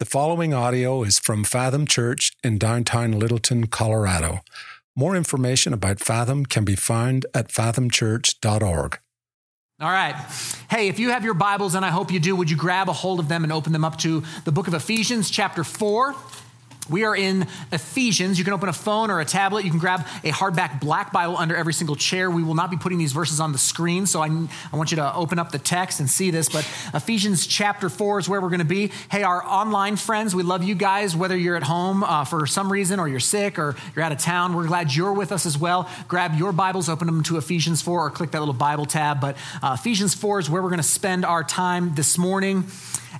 The following audio is from Fathom Church in downtown Littleton, Colorado. More information about Fathom can be found at fathomchurch.org. All right. Hey, if you have your Bibles, and I hope you do, would you grab a hold of them and open them up to the book of Ephesians, chapter 4? We are in Ephesians. You can open a phone or a tablet. You can grab a hardback black Bible under every single chair. We will not be putting these verses on the screen, so I, I want you to open up the text and see this. But Ephesians chapter 4 is where we're going to be. Hey, our online friends, we love you guys, whether you're at home uh, for some reason or you're sick or you're out of town. We're glad you're with us as well. Grab your Bibles, open them to Ephesians 4, or click that little Bible tab. But uh, Ephesians 4 is where we're going to spend our time this morning.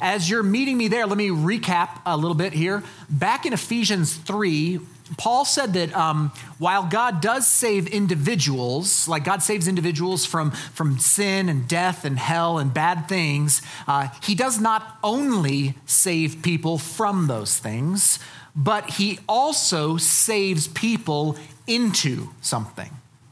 As you're meeting me there, let me recap a little bit here. Back in Ephesians 3, Paul said that um, while God does save individuals, like God saves individuals from, from sin and death and hell and bad things, uh, he does not only save people from those things, but he also saves people into something.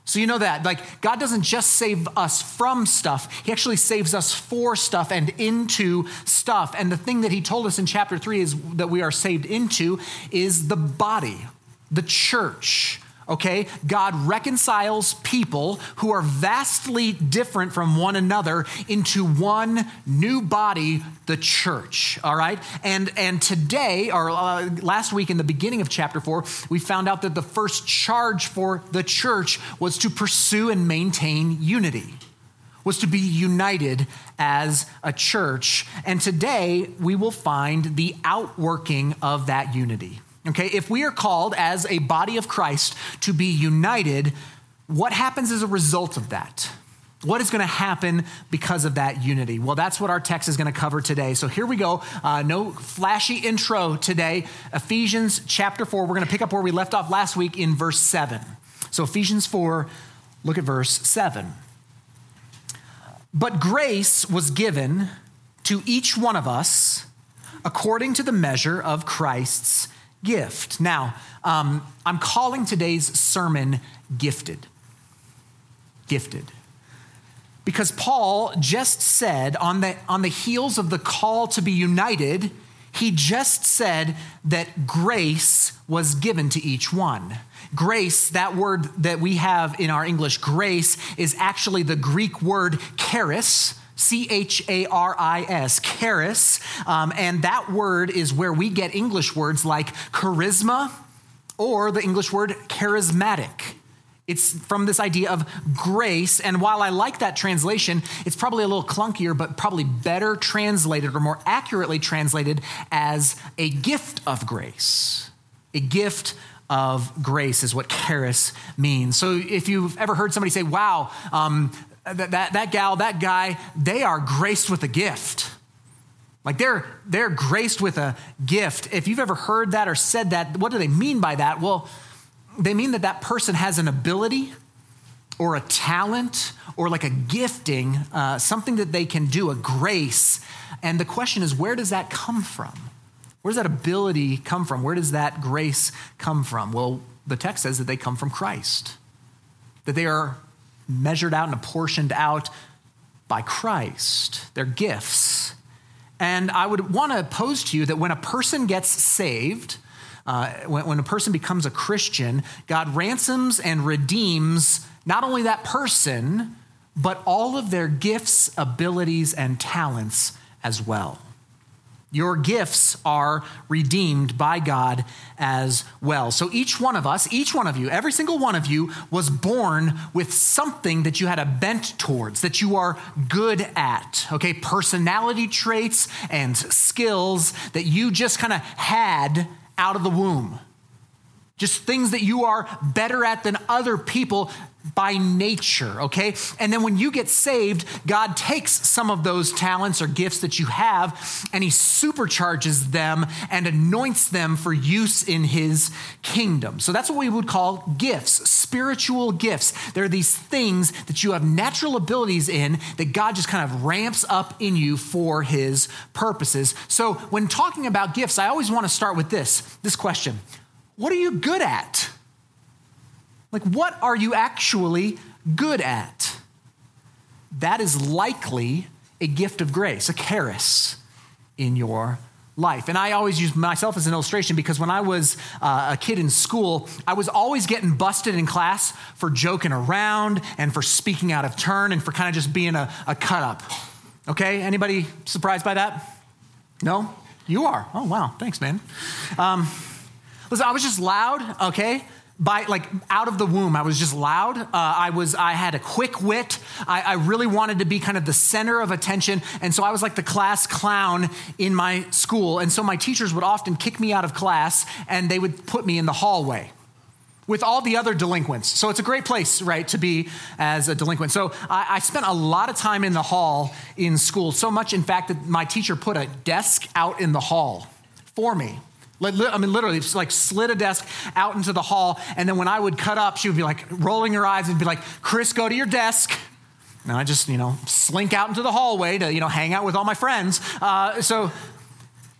So you know that. Like, God doesn't just save us from stuff, He actually saves us for stuff and into stuff. And the thing that He told us in chapter three is that we are saved into is the body, the church okay? God reconciles people who are vastly different from one another into one new body, the church, all right? And, and today, or uh, last week in the beginning of chapter four, we found out that the first charge for the church was to pursue and maintain unity was to be united as a church. And today we will find the outworking of that unity. Okay, if we are called as a body of Christ to be united, what happens as a result of that? What is going to happen because of that unity? Well, that's what our text is going to cover today. So here we go. Uh, no flashy intro today. Ephesians chapter 4. We're going to pick up where we left off last week in verse 7. So, Ephesians 4, look at verse 7. But grace was given to each one of us according to the measure of Christ's gift. Now, um, I'm calling today's sermon Gifted. Gifted. Because Paul just said, on the, on the heels of the call to be united, he just said that grace was given to each one. Grace, that word that we have in our English, grace, is actually the Greek word charis, C H A R I S, charis. Um, and that word is where we get English words like charisma or the English word charismatic. It's from this idea of grace. And while I like that translation, it's probably a little clunkier, but probably better translated or more accurately translated as a gift of grace. A gift of grace is what charis means. So if you've ever heard somebody say, wow, um, that, that, that gal, that guy, they are graced with a gift. Like they're, they're graced with a gift. If you've ever heard that or said that, what do they mean by that? Well, they mean that that person has an ability or a talent or like a gifting, uh, something that they can do, a grace. And the question is, where does that come from? Where does that ability come from? Where does that grace come from? Well, the text says that they come from Christ, that they are measured out and apportioned out by Christ. They're gifts. And I would want to pose to you that when a person gets saved, uh, when, when a person becomes a Christian, God ransoms and redeems not only that person, but all of their gifts, abilities, and talents as well. Your gifts are redeemed by God as well. So each one of us, each one of you, every single one of you was born with something that you had a bent towards, that you are good at, okay? Personality traits and skills that you just kind of had out of the womb. Just things that you are better at than other people by nature, okay? And then when you get saved, God takes some of those talents or gifts that you have and He supercharges them and anoints them for use in His kingdom. So that's what we would call gifts, spiritual gifts. They're these things that you have natural abilities in that God just kind of ramps up in you for His purposes. So when talking about gifts, I always want to start with this this question What are you good at? Like, what are you actually good at? That is likely a gift of grace, a charis in your life. And I always use myself as an illustration because when I was uh, a kid in school, I was always getting busted in class for joking around and for speaking out of turn and for kind of just being a, a cut up. Okay, anybody surprised by that? No? You are. Oh, wow. Thanks, man. Um, listen, I was just loud, okay? By like out of the womb i was just loud. Uh, i was i had a quick wit. I, I, really wanted to be kind of the center of attention and so i was like the class clown in my school. And so my teachers would often kick me out of class and they would put me in the hallway with all the other delinquents. So it's a great place right to be as a delinquent. So I, I spent a lot of time in the hall in school so much in fact that my teacher put a desk out in the hall for me I mean, literally, like slid a desk out into the hall. And then when I would cut up, she would be like rolling her eyes and be like, Chris, go to your desk. And I just, you know, slink out into the hallway to, you know, hang out with all my friends. Uh, so,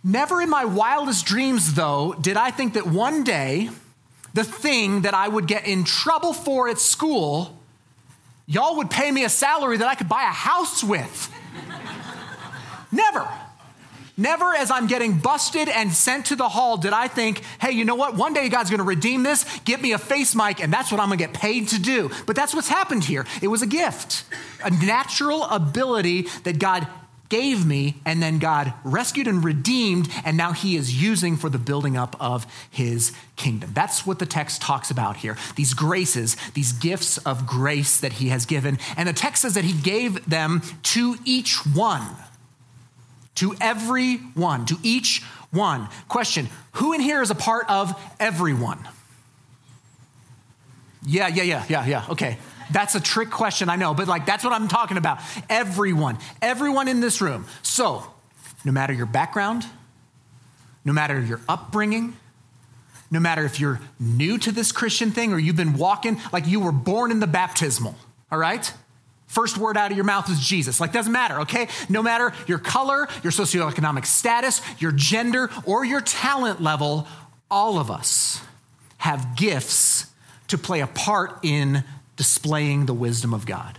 never in my wildest dreams, though, did I think that one day the thing that I would get in trouble for at school, y'all would pay me a salary that I could buy a house with. never. Never as I'm getting busted and sent to the hall did I think, hey, you know what? One day God's going to redeem this, get me a face mic, and that's what I'm going to get paid to do. But that's what's happened here. It was a gift, a natural ability that God gave me, and then God rescued and redeemed, and now He is using for the building up of His kingdom. That's what the text talks about here. These graces, these gifts of grace that He has given. And the text says that He gave them to each one to every one, to each one. Question Who in here is a part of everyone? Yeah, yeah, yeah, yeah, yeah. Okay. That's a trick question, I know, but like that's what I'm talking about. Everyone, everyone in this room. So, no matter your background, no matter your upbringing, no matter if you're new to this Christian thing or you've been walking like you were born in the baptismal, all right? First word out of your mouth is Jesus. Like, doesn't matter, okay? No matter your color, your socioeconomic status, your gender, or your talent level, all of us have gifts to play a part in displaying the wisdom of God.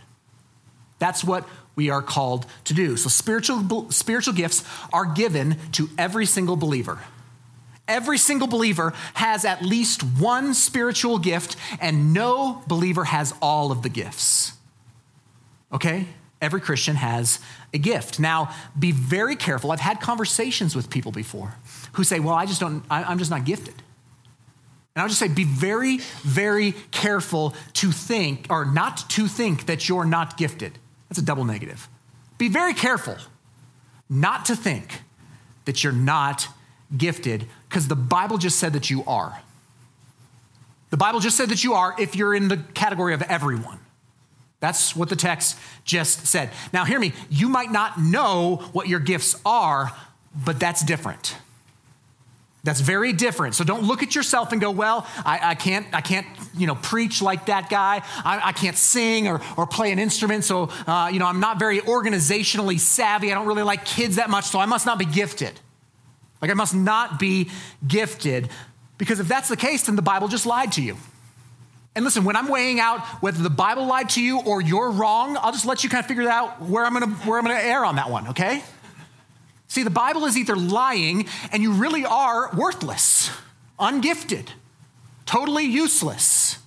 That's what we are called to do. So, spiritual, spiritual gifts are given to every single believer. Every single believer has at least one spiritual gift, and no believer has all of the gifts okay? Every Christian has a gift. Now, be very careful. I've had conversations with people before who say, well, I just don't, I, am just not gifted. And I'll just say, be very, very careful to think, or not to think that you're not gifted. That's a double negative. Be very careful not to think that you're not gifted, because the Bible just said that you are. The Bible just said that you are if you're in the category of everyone. That's what the text just said. Now, hear me. You might not know what your gifts are, but that's different. That's very different. So don't look at yourself and go, well, I, I can't, I can't, you know, preach like that guy. I, I can't sing or, or play an instrument. So, uh, you know, I'm not very organizationally savvy. I don't really like kids that much. So I must not be gifted. Like I must not be gifted. Because if that's the case, then the Bible just lied to you. And listen, when I'm weighing out whether the Bible lied to you or you're wrong, I'll just let you kind of figure out where I'm gonna, where I'm gonna err on that one, okay? See, the Bible is either lying and you really are worthless, ungifted, totally useless,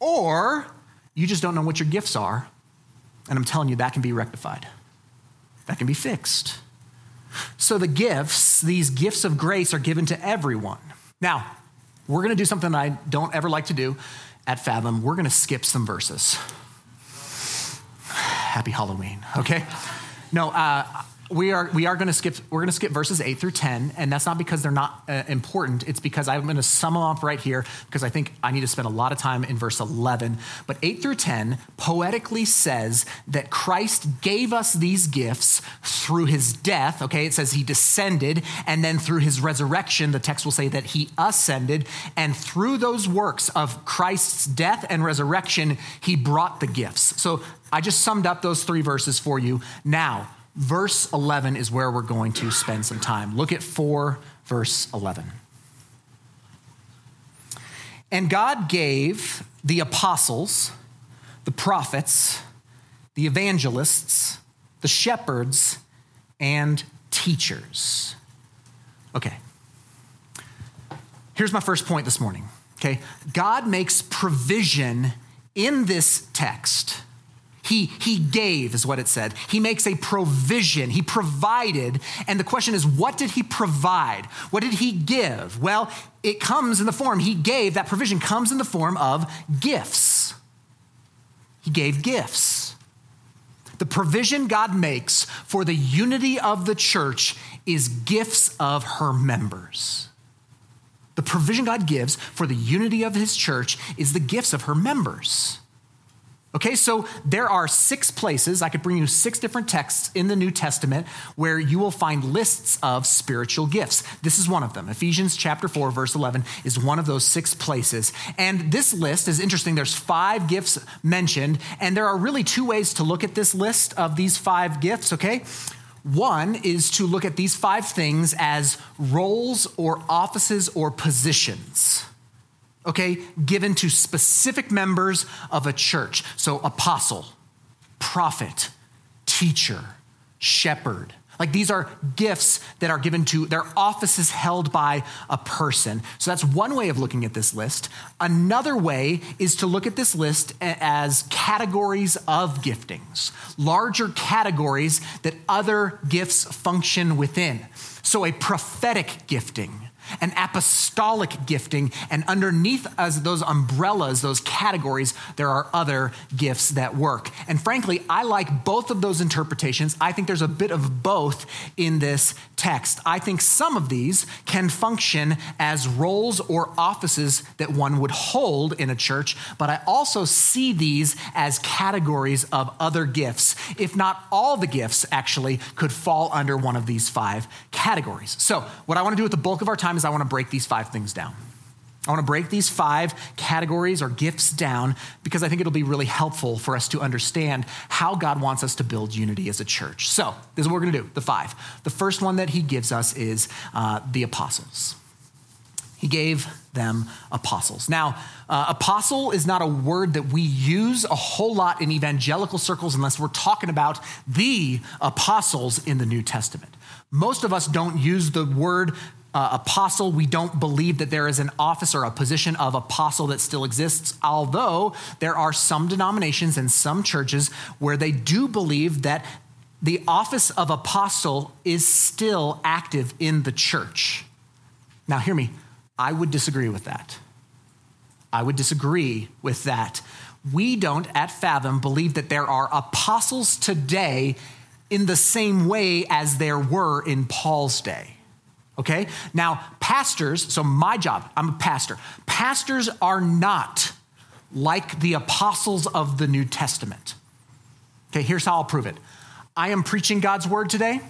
or you just don't know what your gifts are. And I'm telling you, that can be rectified, that can be fixed. So the gifts, these gifts of grace, are given to everyone. Now, we're going to do something I don't ever like to do at Fathom. We're going to skip some verses. Happy Halloween, okay? No, uh, we are we are going to skip we're going to skip verses 8 through 10 and that's not because they're not uh, important. It's because i'm going to sum them up right here because i think i need to spend a lot of time in verse 11 but 8 through 10 poetically says that christ gave us these gifts through his death okay? It says he descended and then through his resurrection the text will say that he ascended and through those works of christ's death and resurrection he brought the gifts. So i just summed up those three verses for you. Now Verse 11 is where we're going to spend some time. Look at 4, verse 11. And God gave the apostles, the prophets, the evangelists, the shepherds, and teachers. Okay. Here's my first point this morning. Okay. God makes provision in this text. He, he gave, is what it said. He makes a provision. He provided. And the question is, what did he provide? What did he give? Well, it comes in the form, he gave, that provision comes in the form of gifts. He gave gifts. The provision God makes for the unity of the church is gifts of her members. The provision God gives for the unity of his church is the gifts of her members. Okay, so there are six places, I could bring you six different texts in the New Testament where you will find lists of spiritual gifts. This is one of them. Ephesians chapter 4, verse 11 is one of those six places. And this list is interesting. There's five gifts mentioned, and there are really two ways to look at this list of these five gifts, okay? One is to look at these five things as roles or offices or positions okay, given to specific members of a church. So, apostle, prophet, teacher, shepherd. Like these are gifts that are given to, their offices held by a person. So that's one way of looking at this list. Another way is to look at this list as categories of giftings, larger categories that other gifts function within. So a prophetic gifting, an apostolic gifting, and underneath as those umbrellas, those categories, there are other gifts that work. And frankly, I like both of those interpretations. I think there's a bit of both in this text. I think some of these can function as roles or offices that one would hold in a church, but I also see these as categories of other gifts. If not all the gifts, actually, could fall under one of these five categories. So, what I want to do with the bulk of our time is I want to break these five things down. I want to break these five categories or gifts down because I think it'll be really helpful for us to understand how God wants us to build unity as a church. So, this is what we're going to do the five. The first one that he gives us is uh, the apostles. He gave them apostles. Now, uh, apostle is not a word that we use a whole lot in evangelical circles unless we're talking about the apostles in the New Testament. Most of us don't use the word uh, apostle. We don't believe that there is an office or a position of apostle that still exists, although there are some denominations and some churches where they do believe that the office of apostle is still active in the church. Now, hear me, I would disagree with that. I would disagree with that. We don't at Fathom believe that there are apostles today in the same way as there were in Paul's day. Okay? Now, pastors, so my job, I'm a pastor. Pastors are not like the apostles of the New Testament. Okay, here's how I'll prove it. I am preaching God's word today.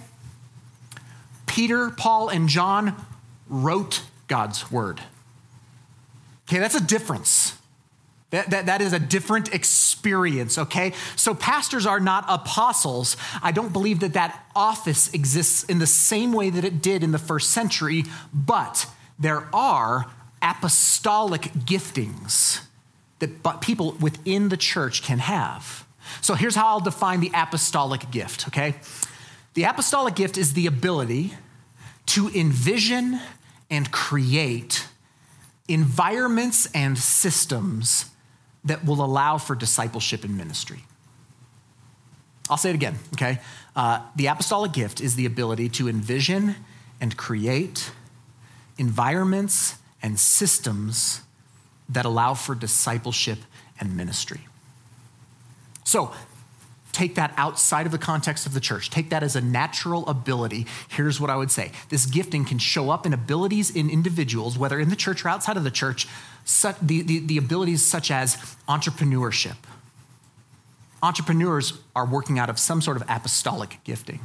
Peter, Paul, and John wrote God's word. Okay, that's a difference. That, that, that is a different experience, okay? So, pastors are not apostles. I don't believe that that office exists in the same way that it did in the first century, but there are apostolic giftings that people within the church can have. So, here's how I'll define the apostolic gift, okay? The apostolic gift is the ability to envision and create environments and systems that will allow for discipleship and ministry. I'll say it again, okay? Uh, the apostolic gift is the ability to envision and create environments and systems that allow for discipleship and ministry. So, take that outside of the context of the church, take that as a natural ability. Here's what I would say this gifting can show up in abilities in individuals, whether in the church or outside of the church, such, the, the, the abilities such as entrepreneurship. Entrepreneurs are working out of some sort of apostolic gifting.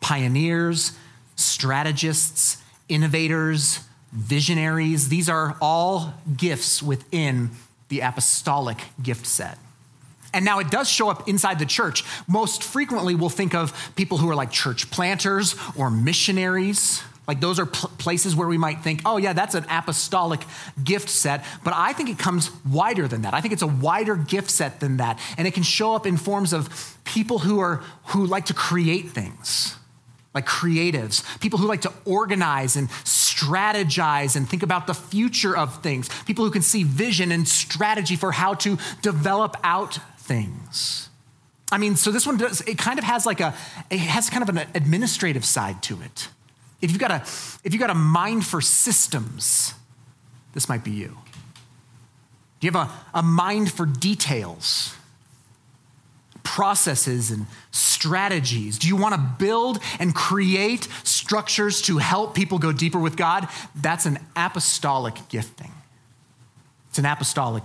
Pioneers, strategists, innovators, visionaries, these are all gifts within the apostolic gift set. And now it does show up inside the church. Most frequently, we'll think of people who are like church planters or missionaries. Like those are pl- places where we might think, oh, yeah, that's an apostolic gift set. But I think it comes wider than that. I think it's a wider gift set than that. And it can show up in forms of people who, are, who like to create things. like creatives, people who like to organize and strategize and think about the future of things, people who can see vision and strategy for how to develop out things. I mean, so this one does, it kind of has like a, it has kind of an administrative side to it. If you've got a, if you've got a mind for systems, this might be you. Do you have a, a mind for details? processes and strategies? Do you want to build and create structures to help people go deeper with God? That's an apostolic gifting. It's an apostolic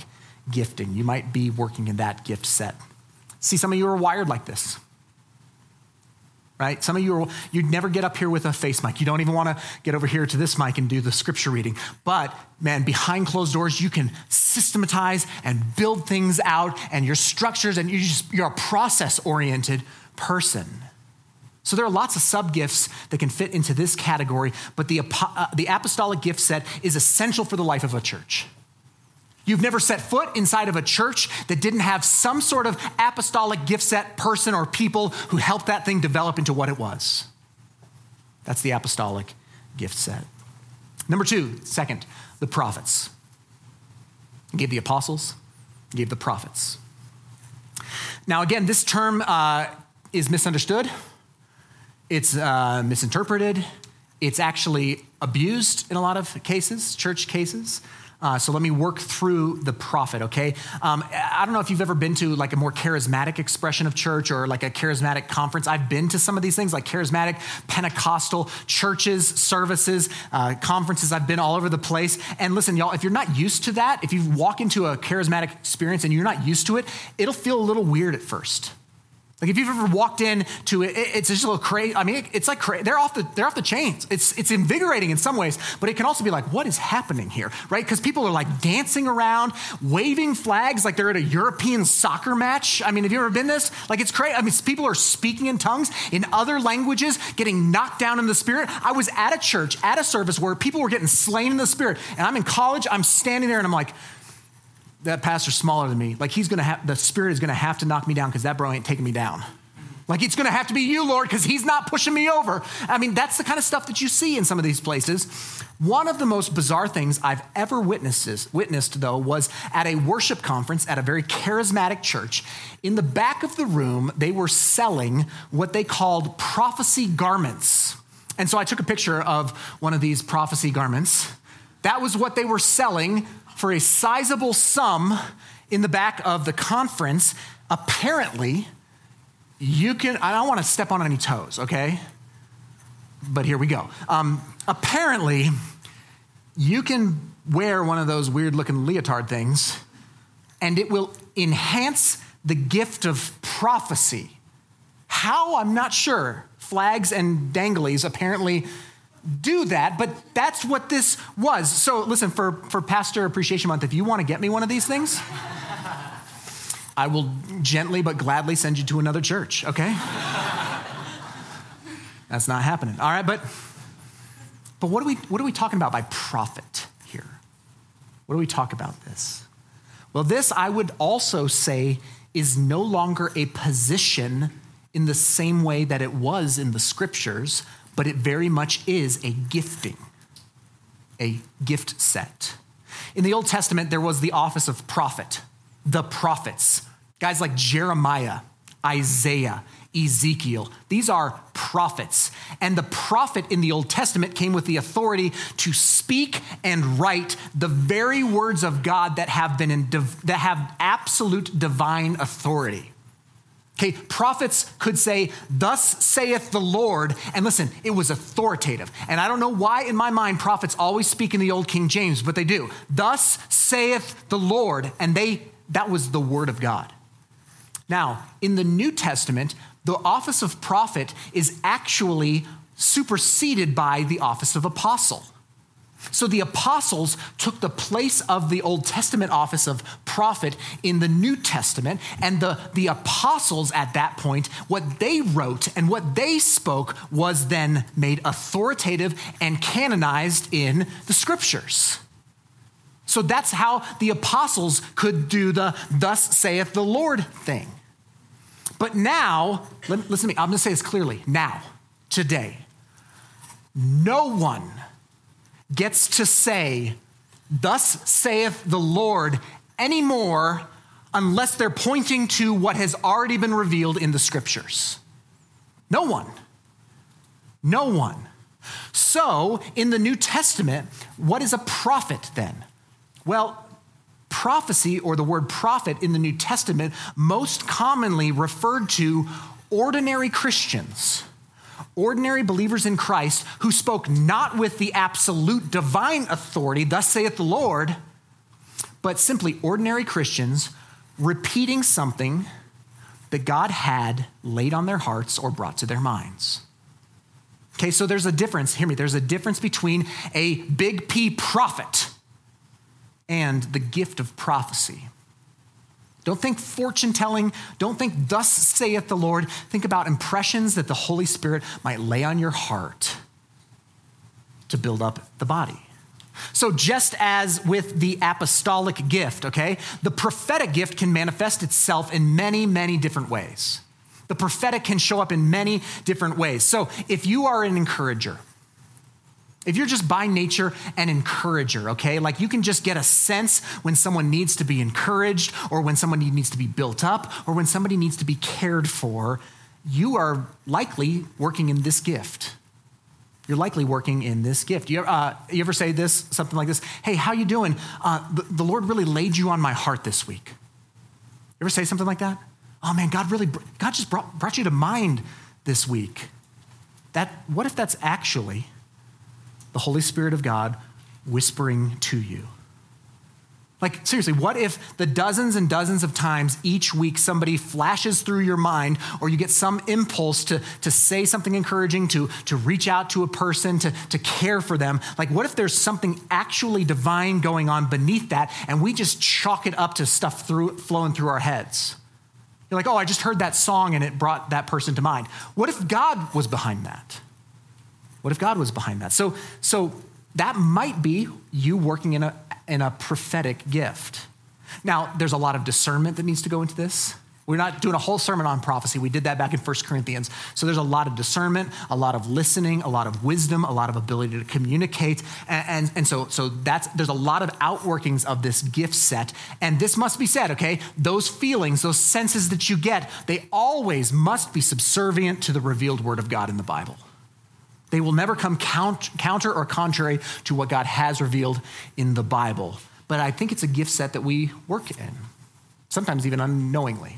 gifting. You might be working in that gift set. See, some of you are wired like this right? Some of you, are, you'd never get up here with a face mic. You don't even want to get over here to this mic and do the scripture reading. But man, behind closed doors, you can systematize and build things out and your structures, and you just, you're a process oriented person. So there are lots of sub gifts that can fit into this category, but the, uh, the apostolic gift set is essential for the life of a church. You've never set foot inside of a church that didn't have some sort of apostolic gift set person or people who helped that thing develop into what it was. That's the apostolic gift set. Number two, second, the prophets. He gave the apostles, he gave the prophets. Now, again, this term uh, is misunderstood, it's uh, misinterpreted, it's actually abused in a lot of cases, church cases. Uh, so let me work through the prophet, okay? Um, I don't know if you've ever been to like a more charismatic expression of church or like a charismatic conference. I've been to some of these things, like charismatic Pentecostal churches, services, uh, conferences. I've been all over the place. And listen, y'all, if you're not used to that, if you walk into a charismatic experience and you're not used to it, it'll feel a little weird at first. Like if you've ever walked in to it, it's just a little crazy. I mean, it's like cra- they're off the they're off the chains. It's it's invigorating in some ways, but it can also be like, what is happening here, right? Because people are like dancing around, waving flags like they're at a European soccer match. I mean, have you ever been this? Like it's crazy. I mean, people are speaking in tongues in other languages, getting knocked down in the spirit. I was at a church at a service where people were getting slain in the spirit, and I'm in college. I'm standing there and I'm like that pastor's smaller than me. Like he's gonna have, the spirit is gonna have to knock me down because that bro ain't taking me down. Like it's gonna have to be you, Lord, because he's not pushing me over. I mean, that's the kind of stuff that you see in some of these places. One of the most bizarre things I've ever witnessed, witnessed, though, was at a worship conference at a very charismatic church. In the back of the room, they were selling what they called prophecy garments. And so I took a picture of one of these prophecy garments. That was what they were selling for a sizable sum in the back of the conference. Apparently, you can, I don't want to step on any toes, okay? But here we go. Um, apparently, you can wear one of those weird looking leotard things, and it will enhance the gift of prophecy. How? I'm not sure. Flags and danglies apparently do that, but that's what this was. So listen, for, for Pastor Appreciation Month, if you want to get me one of these things, I will gently but gladly send you to another church, okay? That's not happening. All right, but but what are we what are we talking about by prophet here? What do we talk about this? Well, this I would also say is no longer a position in the same way that it was in the scriptures, but it very much is a gifting, a gift set. In the Old Testament, there was the office of prophet, the prophets, guys like Jeremiah, Isaiah, Ezekiel. These are prophets. And the prophet in the Old Testament came with the authority to speak and write the very words of God that have been in, that have absolute divine authority. Okay, prophets could say, Thus saith the Lord. And listen, it was authoritative. And I don't know why in my mind prophets always speak in the old King James, but they do. Thus saith the Lord. And they that was the word of God. Now, in the New Testament, the office of prophet is actually superseded by the office of apostle. So the apostles took the place of the Old Testament office of prophet in the New Testament, and the, the apostles at that point, what they wrote and what they spoke was then made authoritative and canonized in the scriptures. So that's how the apostles could do the thus saith the Lord thing. But now, listen to me, I'm gonna say this clearly now, today no one gets to say, Thus saith the Lord, anymore unless they're pointing to what has already been revealed in the scriptures. No one. No one. So, in the New Testament, what is a prophet then? Well, prophecy or the word prophet in the New Testament most commonly referred to ordinary Christians, ordinary believers in Christ who spoke not with the absolute divine authority, thus saith the Lord, but simply ordinary Christians repeating something that God had laid on their hearts or brought to their minds. Okay, so there's a difference. Hear me, there's a difference between a big P prophet and the gift of prophecy. Don't think fortune telling. Don't think, thus saith the Lord. Think about impressions that the Holy Spirit might lay on your heart to build up the body. So, just as with the apostolic gift, okay, the prophetic gift can manifest itself in many, many different ways. The prophetic can show up in many different ways. So, if you are an encourager, if you're just by nature an encourager, okay, like you can just get a sense when someone needs to be encouraged or when someone needs to be built up or when somebody needs to be cared for, you are likely working in this gift. You're likely working in this gift. You, uh, you ever say this, something like this? Hey, how you doing? Uh, the, the, Lord really laid you on my heart this week. You ever say something like that? Oh man, God really, God just brought, brought you to mind this week. That, what if that's actually the Holy Spirit of God whispering to you? Like, seriously, what if the dozens and dozens of times each week somebody flashes through your mind or you get some impulse to, to say something encouraging, to, to reach out to a person, to, to care for them? Like, what if there's something actually divine going on beneath that and we just chalk it up to stuff through, flowing through our heads? You're like, oh, I just heard that song and it brought that person to mind. What if God was behind that? What if God was behind that? So, so that might be you working in a, in a prophetic gift. Now, there's a lot of discernment that needs to go into this. We're not doing a whole sermon on prophecy. We did that back in 1 Corinthians. So there's a lot of discernment, a lot of listening, a lot of wisdom, a lot of ability to communicate. And, and, and, so, so that's, there's a lot of outworkings of this gift set. And this must be said, okay? Those feelings, those senses that you get, they always must be subservient to the revealed word of God in the Bible. They will never come count, counter or contrary to what God has revealed in the Bible. But I think it's a gift set that we work in, sometimes even unknowingly.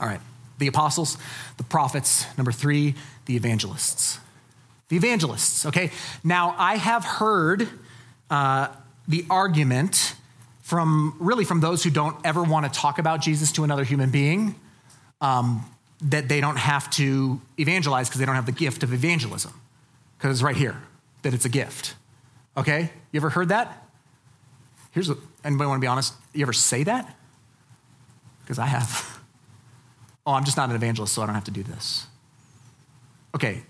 All right, the apostles, the prophets, number three, the evangelists. The evangelists, okay? Now, I have heard uh, the argument from really from those who don't ever want to talk about Jesus to another human being. Um, that they don't have to evangelize because they don't have the gift of evangelism. Because it's right here that it's a gift. Okay? You ever heard that? Here's anybody want to be honest? You ever say that? Because I have. Oh, I'm just not an evangelist, so I don't have to do this. Okay,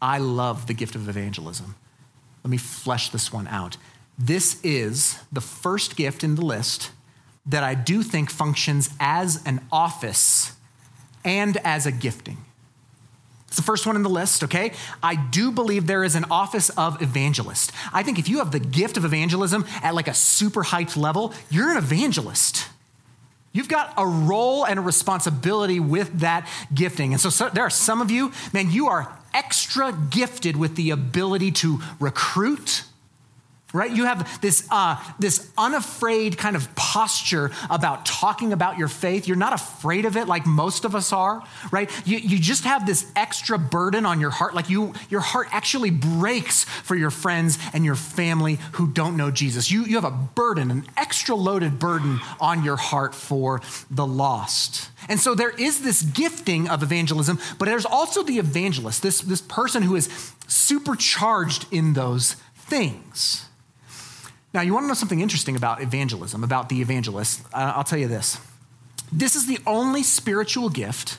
I love the gift of evangelism. Let me flesh this one out. This is the first gift in the list that I do think functions as an office and as a gifting. It's the first one in the list, okay? I do believe there is an office of evangelist. I think if you have the gift of evangelism at like a super hyped level, you're an evangelist. You've got a role and a responsibility with that gifting. And so, so, there are some of you, man, you are extra gifted with the ability to recruit, right? You have this, uh, this unafraid kind of posture about talking about your faith. You're not afraid of it like most of us are, right? You, you just have this extra burden on your heart. Like you, your heart actually breaks for your friends and your family who don't know Jesus. You, you have a burden, an extra loaded burden on your heart for the lost. And so there is this gifting of evangelism, but there's also the evangelist, this, this person who is supercharged in those things. Now, you want to know something interesting about evangelism, about the evangelist? Uh, I'll tell you this. This is the only spiritual gift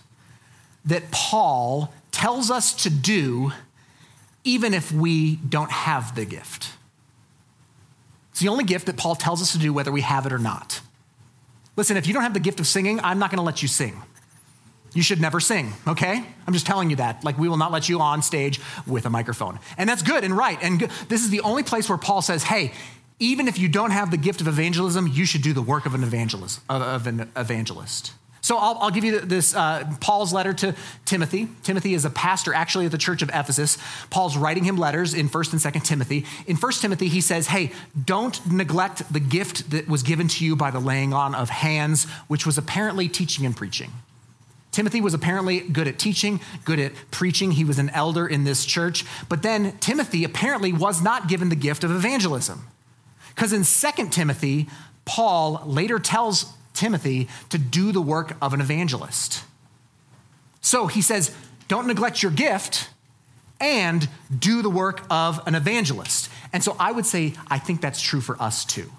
that Paul tells us to do, even if we don't have the gift. It's the only gift that Paul tells us to do, whether we have it or not. Listen, if you don't have the gift of singing, I'm not going to let you sing. You should never sing, okay? I'm just telling you that. Like, we will not let you on stage with a microphone. And that's good and right. And good. this is the only place where Paul says, hey, even if you don't have the gift of evangelism, you should do the work of an evangelist. Of an evangelist. So I'll, I'll give you this uh, Paul's letter to Timothy. Timothy is a pastor actually at the church of Ephesus. Paul's writing him letters in 1st and 2nd Timothy. In 1st Timothy, he says, Hey, don't neglect the gift that was given to you by the laying on of hands, which was apparently teaching and preaching. Timothy was apparently good at teaching, good at preaching. He was an elder in this church. But then Timothy apparently was not given the gift of evangelism. Because in 2 Timothy, Paul later tells Timothy to do the work of an evangelist. So he says, don't neglect your gift and do the work of an evangelist. And so I would say, I think that's true for us too.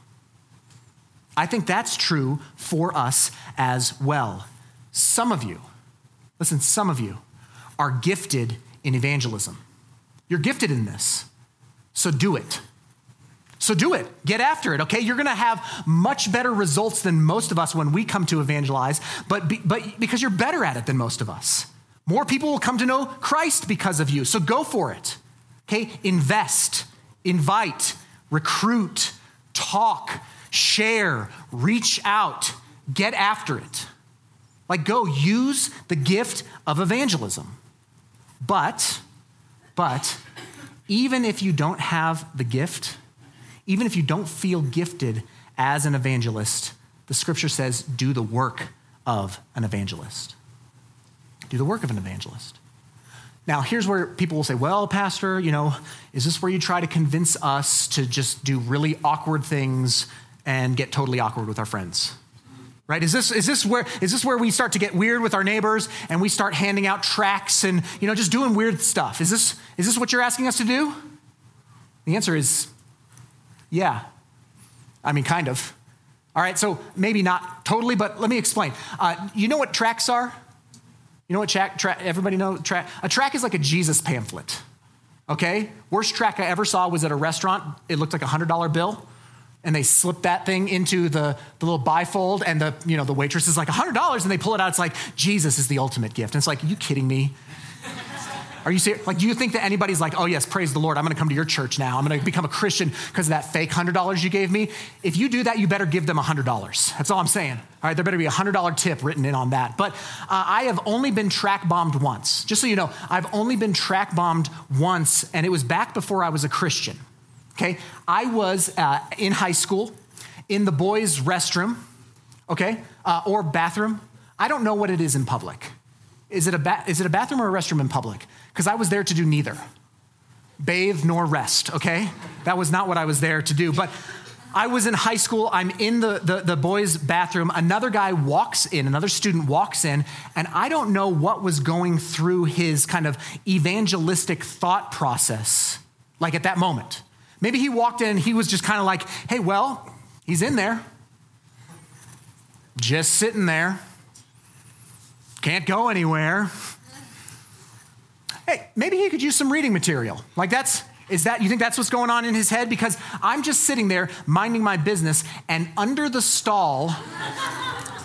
I think that's true for us as well. Some of you, listen, some of you are gifted in evangelism. You're gifted in this, so do it. So do it. Get after it, okay? You're going to have much better results than most of us when we come to evangelize, but, be, but because you're better at it than most of us. More people will come to know Christ because of you. So go for it. Okay? Invest, invite, recruit, talk, share, reach out, get after it. Like go use the gift of evangelism. But but even if you don't have the gift, even if you don't feel gifted as an evangelist, the scripture says, do the work of an evangelist. Do the work of an evangelist. Now, here's where people will say, well, Pastor, you know, is this where you try to convince us to just do really awkward things and get totally awkward with our friends? Right? Is this, is this where is this where we start to get weird with our neighbors and we start handing out tracts and you know just doing weird stuff? Is this is this what you're asking us to do? The answer is yeah. I mean, kind of. All right, so maybe not totally, but let me explain. Uh, you know what tracts are? You know what track, tra- everybody know track? A track is like a Jesus pamphlet. Okay? Worst track I ever saw was at a restaurant. It looked like a $100 bill. And they slip that thing into the, the little bifold, and the, you know, the waitress is like, $100, and they pull it out. It's like, Jesus is the ultimate gift. And it's like, you kidding me? Are you serious? Like, do you think that anybody's like, oh, yes, praise the Lord, I'm to come to your church now. I'm to become a Christian because of that fake $100 you gave me? If you do that, you better give them $100. That's all I'm saying. All right, there better be a $100 tip written in on that. But uh, I have only been track bombed once. Just so you know, I've only been track bombed once, and it was back before I was a Christian. Okay? I was uh, in high school in the boys' restroom, okay, uh, or bathroom. I don't know what it is in public. Is it, a ba- is it a bathroom or a restroom in public? Because I was there to do neither bathe nor rest, okay? That was not what I was there to do. But I was in high school. I'm in the, the, the, boys' bathroom. Another guy walks in, another student walks in, and I don't know what was going through his kind of evangelistic thought process, like at that moment. Maybe he walked in he was just kind of like, hey, well, he's in there, just sitting there, can't go anywhere hey, maybe he could use some reading material. Like that's, is that, you think that's what's going on in his head? Because I'm just sitting there minding my business, and under the stall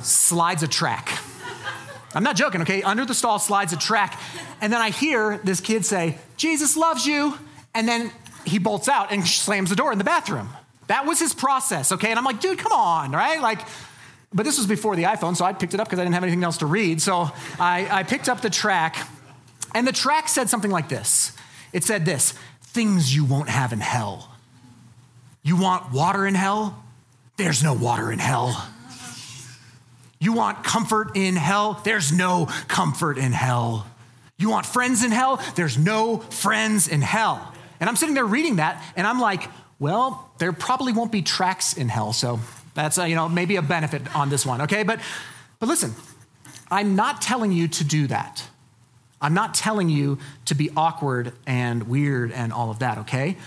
slides a track. I'm not joking, okay? Under the stall slides a track. And then I hear this kid say, Jesus loves you. And then he bolts out and slams the door in the bathroom. That was his process, okay? And I'm like, dude, come on, right? Like, but this was before the iPhone, so I picked it up because I didn't have anything else to read. So I, I picked up the tract and the track said something like this it said this things you won't have in hell. You want water in hell? There's no water in hell. You want comfort in hell? There's no comfort in hell. You want friends in hell? There's no friends in hell. And I'm sitting there reading that, and I'm like, well, there probably won't be tracts in hell, so that's a, you know maybe a benefit on this one, okay? But but listen, I'm not telling you to do that. I'm not telling you to be awkward and weird and all of that, okay?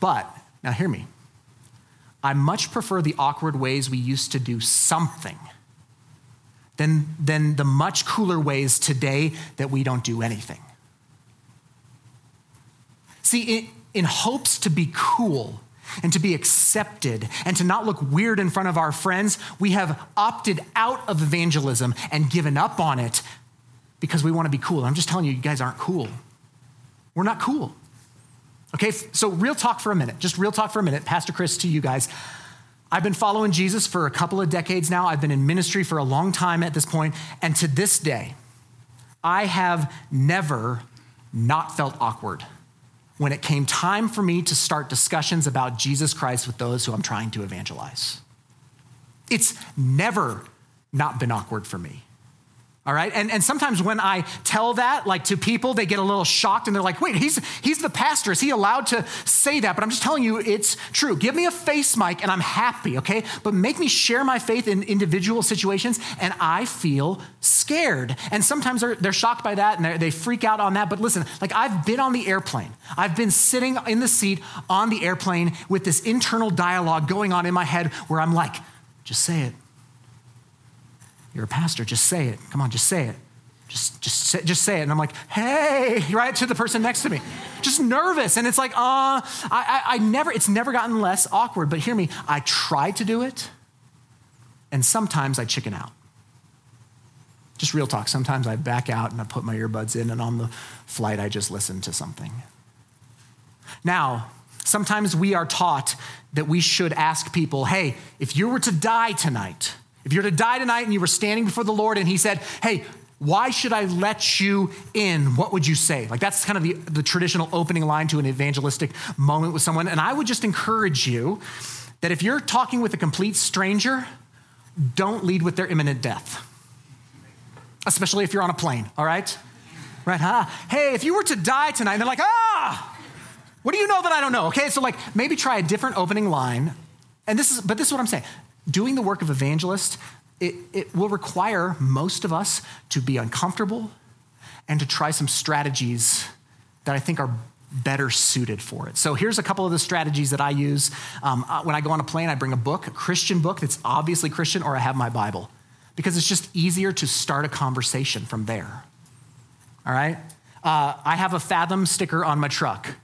But, now hear me. I much prefer the awkward ways we used to do something than, than the much cooler ways today that we don't do anything. See, in, in hopes to be cool, and to be accepted and to not look weird in front of our friends, we have opted out of evangelism and given up on it because we want to be cool. I'm just telling you, you guys aren't cool. We're not cool. Okay, so real talk for a minute, just real talk for a minute. Pastor Chris, to you guys. I've been following Jesus for a couple of decades now. I've been in ministry for a long time at this point, and to this day, I have never not felt awkward when it came time for me to start discussions about Jesus Christ with those who I'm trying to evangelize. It's never not been awkward for me. All right. And, and sometimes when I tell that, like to people, they get a little shocked and they're like, wait, he's, he's the pastor. Is he allowed to say that? But I'm just telling you, it's true. Give me a face mic and I'm happy, okay? But make me share my faith in individual situations and I feel scared. And sometimes they're, they're shocked by that and they freak out on that. But listen, like I've been on the airplane, I've been sitting in the seat on the airplane with this internal dialogue going on in my head where I'm like, just say it. You're a pastor, just say it. Come on, just say it. Just, just, say, just say it. And I'm like, hey, right to the person next to me. Just nervous. And it's like, uh, I, I, I never, it's never gotten less awkward. But hear me, I try to do it, and sometimes I chicken out. Just real talk. Sometimes I back out and I put my earbuds in, and on the flight, I just listen to something. Now, sometimes we are taught that we should ask people, hey, if you were to die tonight, if you were to die tonight and you were standing before the Lord and He said, Hey, why should I let you in? What would you say? Like, that's kind of the, the traditional opening line to an evangelistic moment with someone. And I would just encourage you that if you're talking with a complete stranger, don't lead with their imminent death, especially if you're on a plane, all right? Right, huh? Hey, if you were to die tonight, they're like, ah, what do you know that I don't know? Okay, so like maybe try a different opening line. And this is, but this is what I'm saying doing the work of evangelist, it, it will require most of us to be uncomfortable and to try some strategies that I think are better suited for it. So here's a couple of the strategies that I use. Um, uh, when I go on a plane, I bring a book, a Christian book that's obviously Christian, or I have my Bible because it's just easier to start a conversation from there. All right? Uh, I have a Fathom sticker on my truck.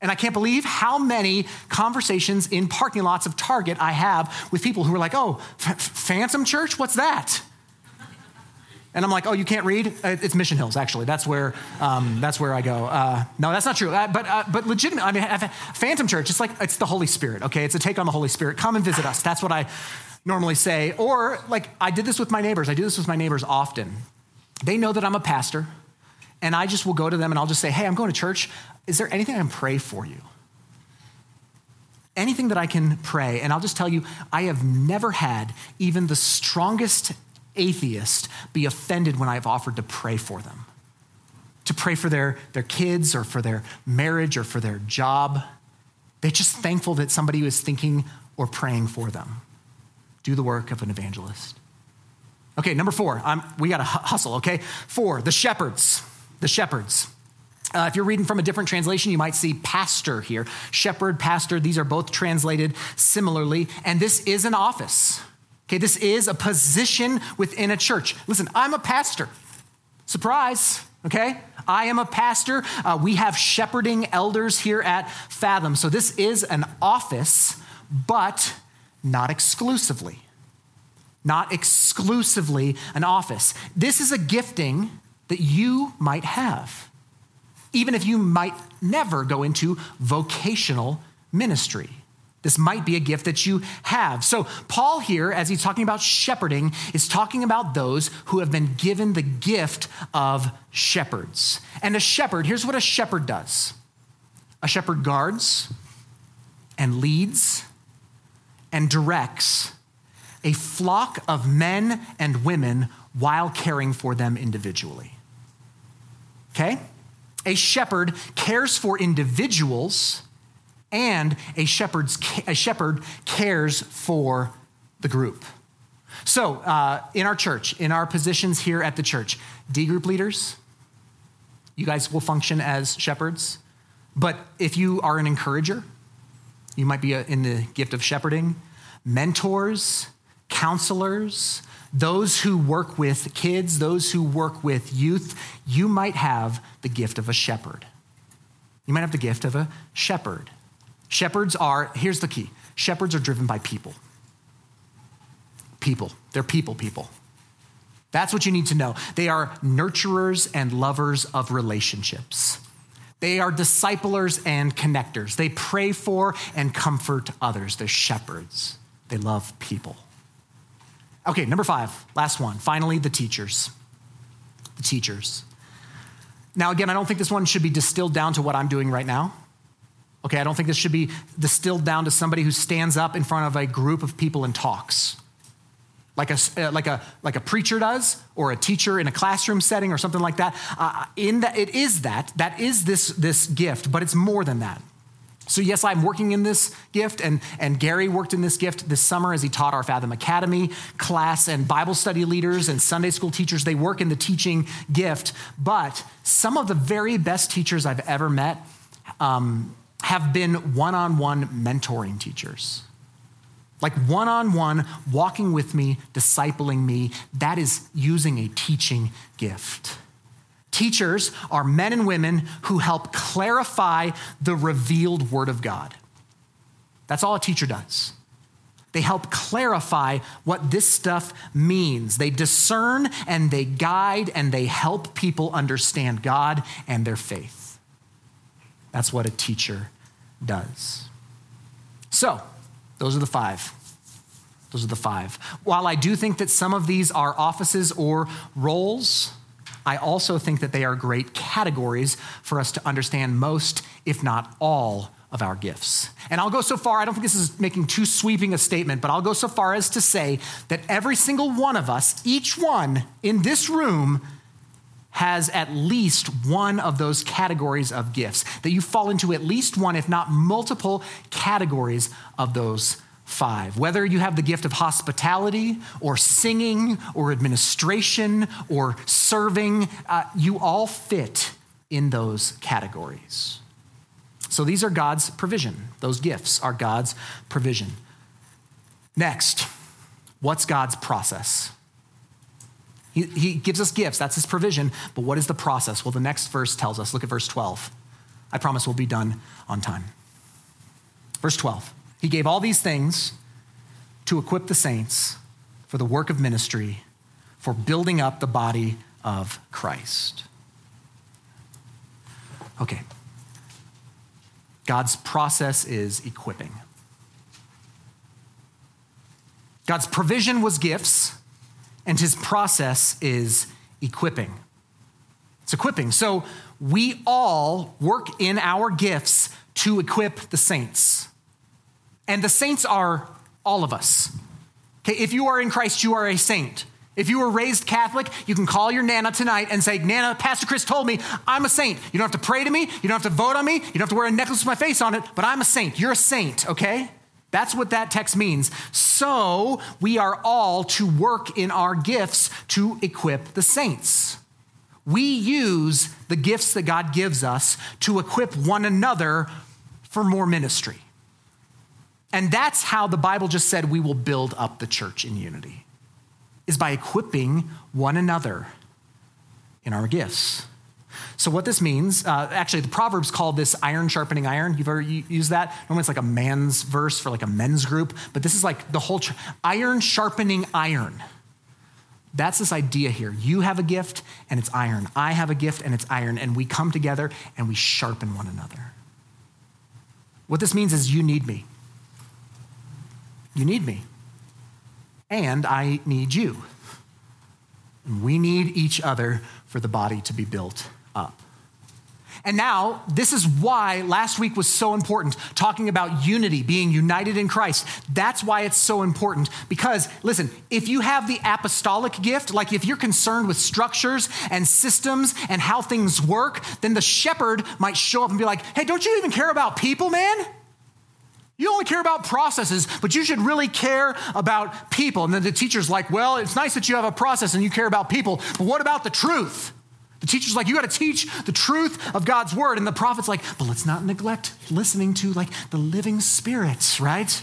And I can't believe how many conversations in parking lots of Target I have with people who are like, oh, Phantom Church? What's that? And I'm like, oh, you can't read? Uh, it's Mission Hills, actually. That's where, um, that's where I go. Uh, no, that's not true. Uh, but, uh, but legitimate, I mean, Phantom Church, it's like, it's the Holy Spirit, okay? It's a take on the Holy Spirit. Come and visit us. That's what I normally say. Or, like, I did this with my neighbors. I do this with my neighbors often. They know that I'm a pastor and I just will go to them and I'll just say, hey, I'm going to church. Is there anything I can pray for you? Anything that I can pray. And I'll just tell you, I have never had even the strongest atheist be offended when I've offered to pray for them, to pray for their, their kids or for their marriage or for their job. They're just thankful that somebody was thinking or praying for them. Do the work of an evangelist. Okay, number four, I'm, we got to hustle, okay? Four, the shepherds the shepherds. Uh, if you're reading from a different translation, you might see pastor here. Shepherd, pastor, these are both translated similarly. And this is an office. Okay, this is a position within a church. Listen, I'm a pastor. Surprise, okay? I am a pastor. Uh, we have shepherding elders here at Fathom. So this is an office, but not exclusively. Not exclusively an office. This is a gifting that you might have, even if you might never go into vocational ministry. This might be a gift that you have. So, Paul here, as he's talking about shepherding, is talking about those who have been given the gift of shepherds. And a shepherd, here's what a shepherd does a shepherd guards and leads and directs a flock of men and women while caring for them individually okay? A shepherd cares for individuals, and a, shepherd's, a shepherd cares for the group. So, uh, in our church, in our positions here at the church, D group leaders, you guys will function as shepherds. But if you are an encourager, you might be a, in the gift of shepherding. Mentors, counselors, those who work with kids, those who work with youth, you might have the gift of a shepherd. You might have the gift of a shepherd. Shepherds are, here's the key shepherds are driven by people. People. They're people, people. That's what you need to know. They are nurturers and lovers of relationships. They are disciplers and connectors. They pray for and comfort others. They're shepherds. They love people. Okay, number five, last one. Finally, the teachers. The teachers. Now, again, I don't think this one should be distilled down to what I'm doing right now. Okay, I don't think this should be distilled down to somebody who stands up in front of a group of people and talks like a, uh, like, a, like a preacher does or a teacher in a classroom setting or something like that. Uh, in that, it is that. That is this, this gift, but it's more than that. So, yes, I'm working in this gift, and, and Gary worked in this gift this summer as he taught our Fathom Academy class, and Bible study leaders and Sunday school teachers. They work in the teaching gift, but some of the very best teachers I've ever met um, have been one on one mentoring teachers. Like one on one, walking with me, discipling me, that is using a teaching gift. Teachers are men and women who help clarify the revealed Word of God. That's all a teacher does. They help clarify what this stuff means. They discern and they guide and they help people understand God and their faith. That's what a teacher does. So, those are the five. Those are the five. While I do think that some of these are offices or roles, I also think that they are great categories for us to understand most, if not all, of our gifts. And I'll go so far, I don't think this is making too sweeping a statement, but I'll go so far as to say that every single one of us, each one in this room, has at least one of those categories of gifts, that you fall into at least one, if not multiple categories of those five. Whether you have the gift of hospitality or singing or administration or serving, uh, you all fit in those categories. So these are God's provision. Those gifts are God's provision. Next, what's God's process? He, he gives us gifts, that's his provision, but what is the process? Well, the next verse tells us. Look at verse 12. I promise we'll be done on time. Verse 12. He gave all these things to equip the saints for the work of ministry, for building up the body of Christ. Okay. God's process is equipping. God's provision was gifts and his process is equipping. It's equipping. So we all work in our gifts to equip the saints. And the saints are all of us. Okay, if you are in Christ, you are a saint. If you were raised Catholic, you can call your Nana tonight and say, Nana, Pastor Chris told me I'm a saint. You don't have to pray to me. You don't have to vote on me. You don't have to wear a necklace with my face on it, but I'm a saint. You're a saint, okay? That's what that text means. So we are all to work in our gifts to equip the saints. We use the gifts that God gives us to equip one another for more ministry. And that's how the Bible just said we will build up the church in unity, is by equipping one another in our gifts. So, what this means, uh, actually, the Proverbs call this iron sharpening iron. You've ever used that? Normally, it's like a man's verse for like a men's group, but this is like the whole iron sharpening iron. That's this idea here. You have a gift and it's iron. I have a gift and it's iron. And we come together and we sharpen one another. What this means is you need me. You need me. And I need you. We need each other for the body to be built up. And now, this is why last week was so important, talking about unity, being united in Christ. That's why it's so important. Because, listen, if you have the apostolic gift, like if you're concerned with structures and systems and how things work, then the shepherd might show up and be like, hey, don't you even care about people, man? You only care about processes, but you should really care about people. And then the teacher's like, Well, it's nice that you have a process and you care about people, but what about the truth? The teacher's like, You got to teach the truth of God's word. And the prophet's like, But let's not neglect listening to like the living spirits, right?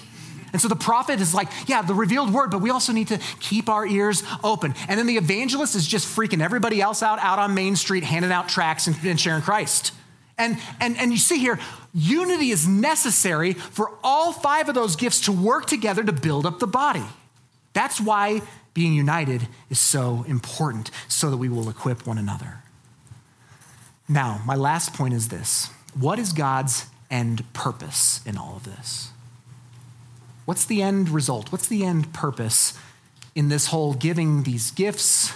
And so the prophet is like, yeah, the revealed word, but we also need to keep our ears open. And then the evangelist is just freaking everybody else out, out on Main Street, handing out tracts and, and sharing Christ. And, and, and you see here, unity is necessary for all five of those gifts to work together to build up the body. That's why being united is so important so that we will equip one another. Now, my last point is this What is God's end purpose in all of this? What's the end result? What's the end purpose in this whole giving these gifts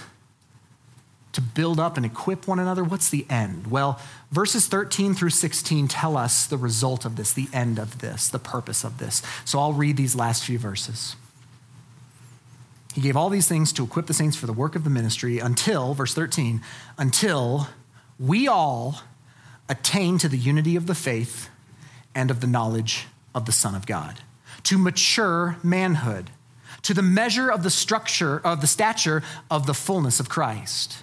build up and equip one another? What's the end? Well, verses 13 through 16 tell us the result of this, the end of this, the purpose of this. So I'll read these last few verses. He gave all these things to equip the saints for the work of the ministry until, verse 13, until we all attain to the unity of the faith and of the knowledge of the Son of God, to mature manhood, to the measure of the structure of the stature of the fullness of Christ,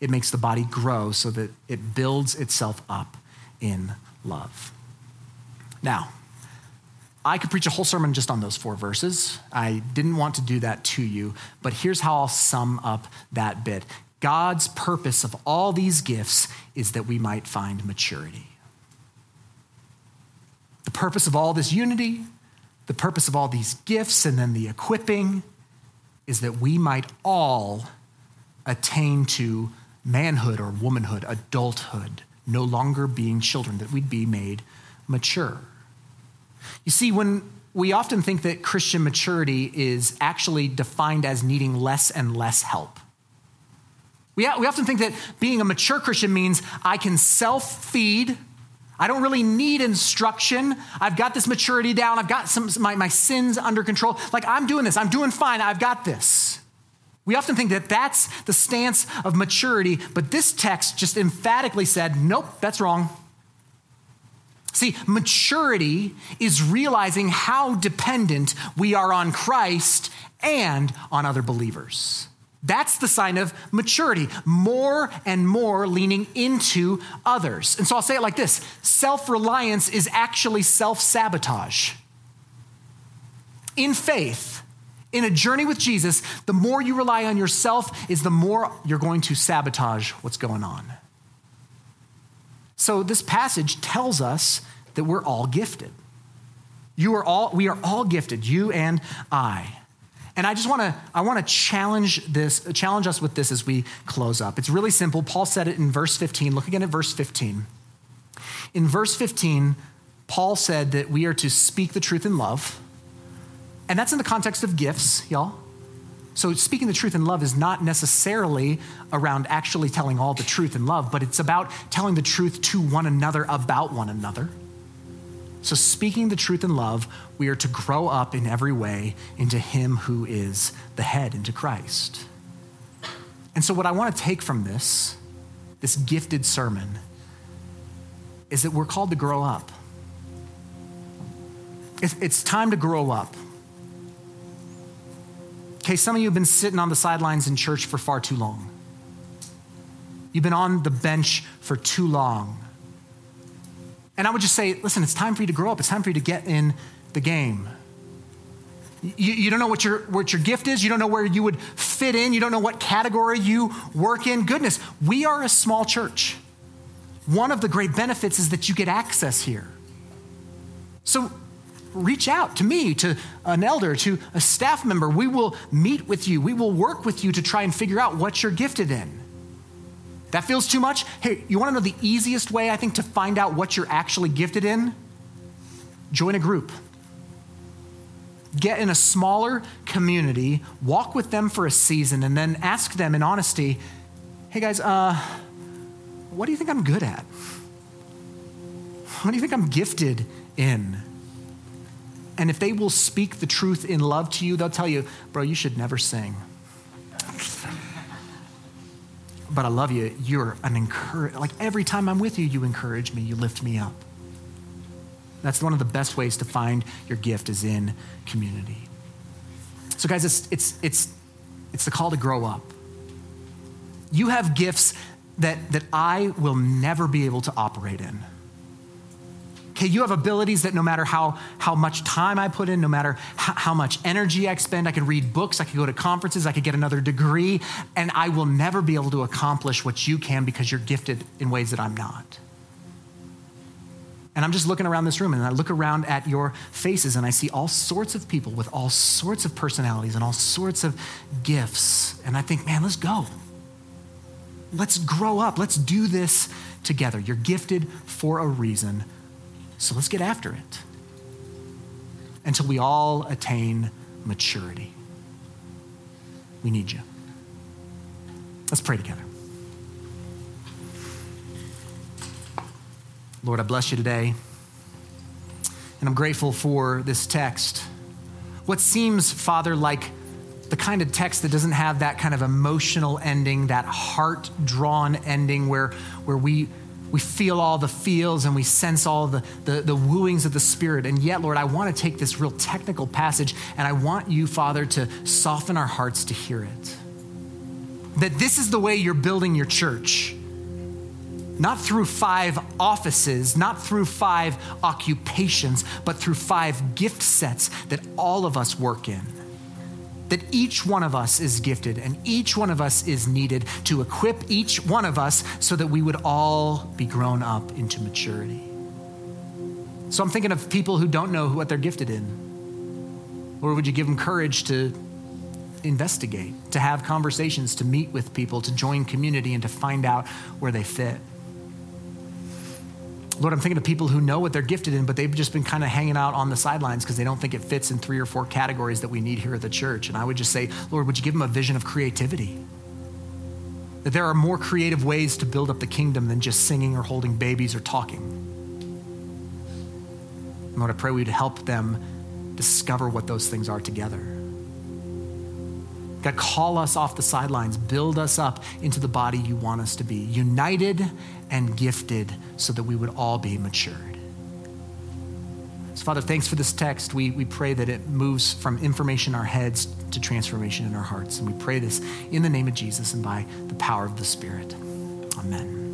it makes the body grow so that it builds itself up in love. Now, I could preach a whole sermon just on those four verses. I didn't want to do that to you, but here's how I'll sum up that bit. God's purpose of all these gifts is that we might find maturity. The purpose of all this unity, the purpose of all these gifts, and then the equipping is that we might all attain to manhood or womanhood, adulthood, no longer being children, that we'd be made mature. You see, when we often think that Christian maturity is actually defined as needing less and less help. We, we often think that being a mature Christian means I can self feed. I don't really need instruction. I've got this maturity down. I've got some, my, my sins under control. Like, I'm doing this. I'm doing fine. I've got this. We often think that that's the stance of maturity, but this text just emphatically said, nope, that's wrong. See, maturity is realizing how dependent we are on Christ and on other believers. That's the sign of maturity, more and more leaning into others. And so I'll say it like this self reliance is actually self sabotage. In faith, in a journey with Jesus, the more you rely on yourself is the more you're going to sabotage what's going on. So this passage tells us that we're all gifted. You are all we are all gifted, you and I. And I just want to I want to challenge this challenge us with this as we close up. It's really simple. Paul said it in verse 15. Look again at verse 15. In verse 15, Paul said that we are to speak the truth in love. And that's in the context of gifts, y'all. So speaking the truth in love is not necessarily around actually telling all the truth in love, but it's about telling the truth to one another about one another. So, speaking the truth in love, we are to grow up in every way into Him who is the head, into Christ. And so, what I want to take from this, this gifted sermon, is that we're called to grow up. It's time to grow up. Okay, some of you have been sitting on the sidelines in church for far too long. You've been on the bench for too long. And I would just say, listen, it's time for you to grow up. It's time for you to get in the game. You, you, don't know what your, what your gift is. You don't know where you would fit in. You don't know what category you work in. Goodness, we are a small church. One of the great benefits is that you get access here. So reach out to me, to an elder, to a staff member. We will meet with you. We will work with you to try and figure out what you're gifted in. That feels too much? Hey, you want to know the easiest way, I think, to find out what you're actually gifted in? Join a group. Get in a smaller community, walk with them for a season, and then ask them in honesty hey guys, uh, what do you think I'm good at? What do you think I'm gifted in? And if they will speak the truth in love to you, they'll tell you, bro, you should never sing but I love you. You're an encourage. Like every time I'm with you, you encourage me. You lift me up. That's one of the best ways to find your gift is in community. So, guys, it's it's it's it's the call to grow up. you have gifts that, that I will never be able to operate in. Okay, you have abilities that no matter how, how much time I put in, no matter how, how much energy I expend, I could read books, I could go to conferences, I could get another degree, and I will never be able to accomplish what you can because you're gifted in ways that I'm not. And I'm just looking around this room and I look around at your faces and I see all sorts of people with all sorts of personalities and all sorts of gifts. And I think, man, let's go. Let's grow up. Let's do this together. You're gifted for a reason. So let's get after it until we all attain maturity. We need you. Let's pray together. Lord, I bless you today. And I'm grateful for this text. What seems, Father, like the kind of text that doesn't have that kind of emotional ending, that heart drawn ending where, where we we feel all the feels and we sense all the, the, the, wooings of the Spirit. And yet, Lord, I want to take this real technical passage and I want you, Father, to soften our hearts to hear it. That this is the way you're building your church. Not through five offices, not through five occupations, but through five gift sets that all of us work in that each one of us is gifted and each one of us is needed to equip each one of us so that we would all be grown up into maturity. So I'm thinking of people who don't know what they're gifted in. Or would you give them courage to investigate, to have conversations, to meet with people, to join community, and to find out where they fit? Lord, I'm thinking of people who know what they're gifted in, but they've just been kind of hanging out on the sidelines because they don't think it fits in three or four categories that we need here at the church. And I would just say, Lord, would you give them a vision of creativity? That there are more creative ways to build up the kingdom than just singing or holding babies or talking. Lord, I pray we'd help them discover what those things are together. God, call us off the sidelines, build us up into the body you want us to be, united and gifted so that we would all be matured. So, Father, thanks for this text. We, we pray that it moves from information in our heads to transformation in our hearts. And we pray this in the name of Jesus and by the power of the Spirit. Amen.